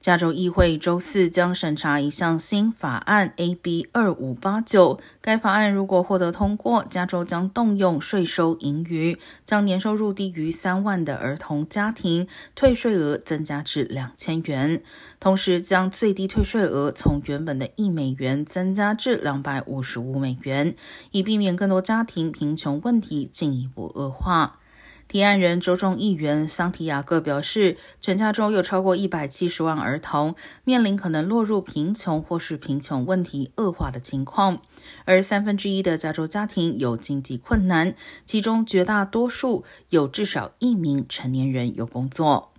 加州议会周四将审查一项新法案 AB 二五八九。该法案如果获得通过，加州将动用税收盈余，将年收入低于三万的儿童家庭退税额增加至两千元，同时将最低退税额从原本的一美元增加至两百五十五美元，以避免更多家庭贫穷问题进一步恶化。提案人州众议员桑提亚各表示，全加州有超过一百七十万儿童面临可能落入贫穷或是贫穷问题恶化的情况，而三分之一的加州家庭有经济困难，其中绝大多数有至少一名成年人有工作。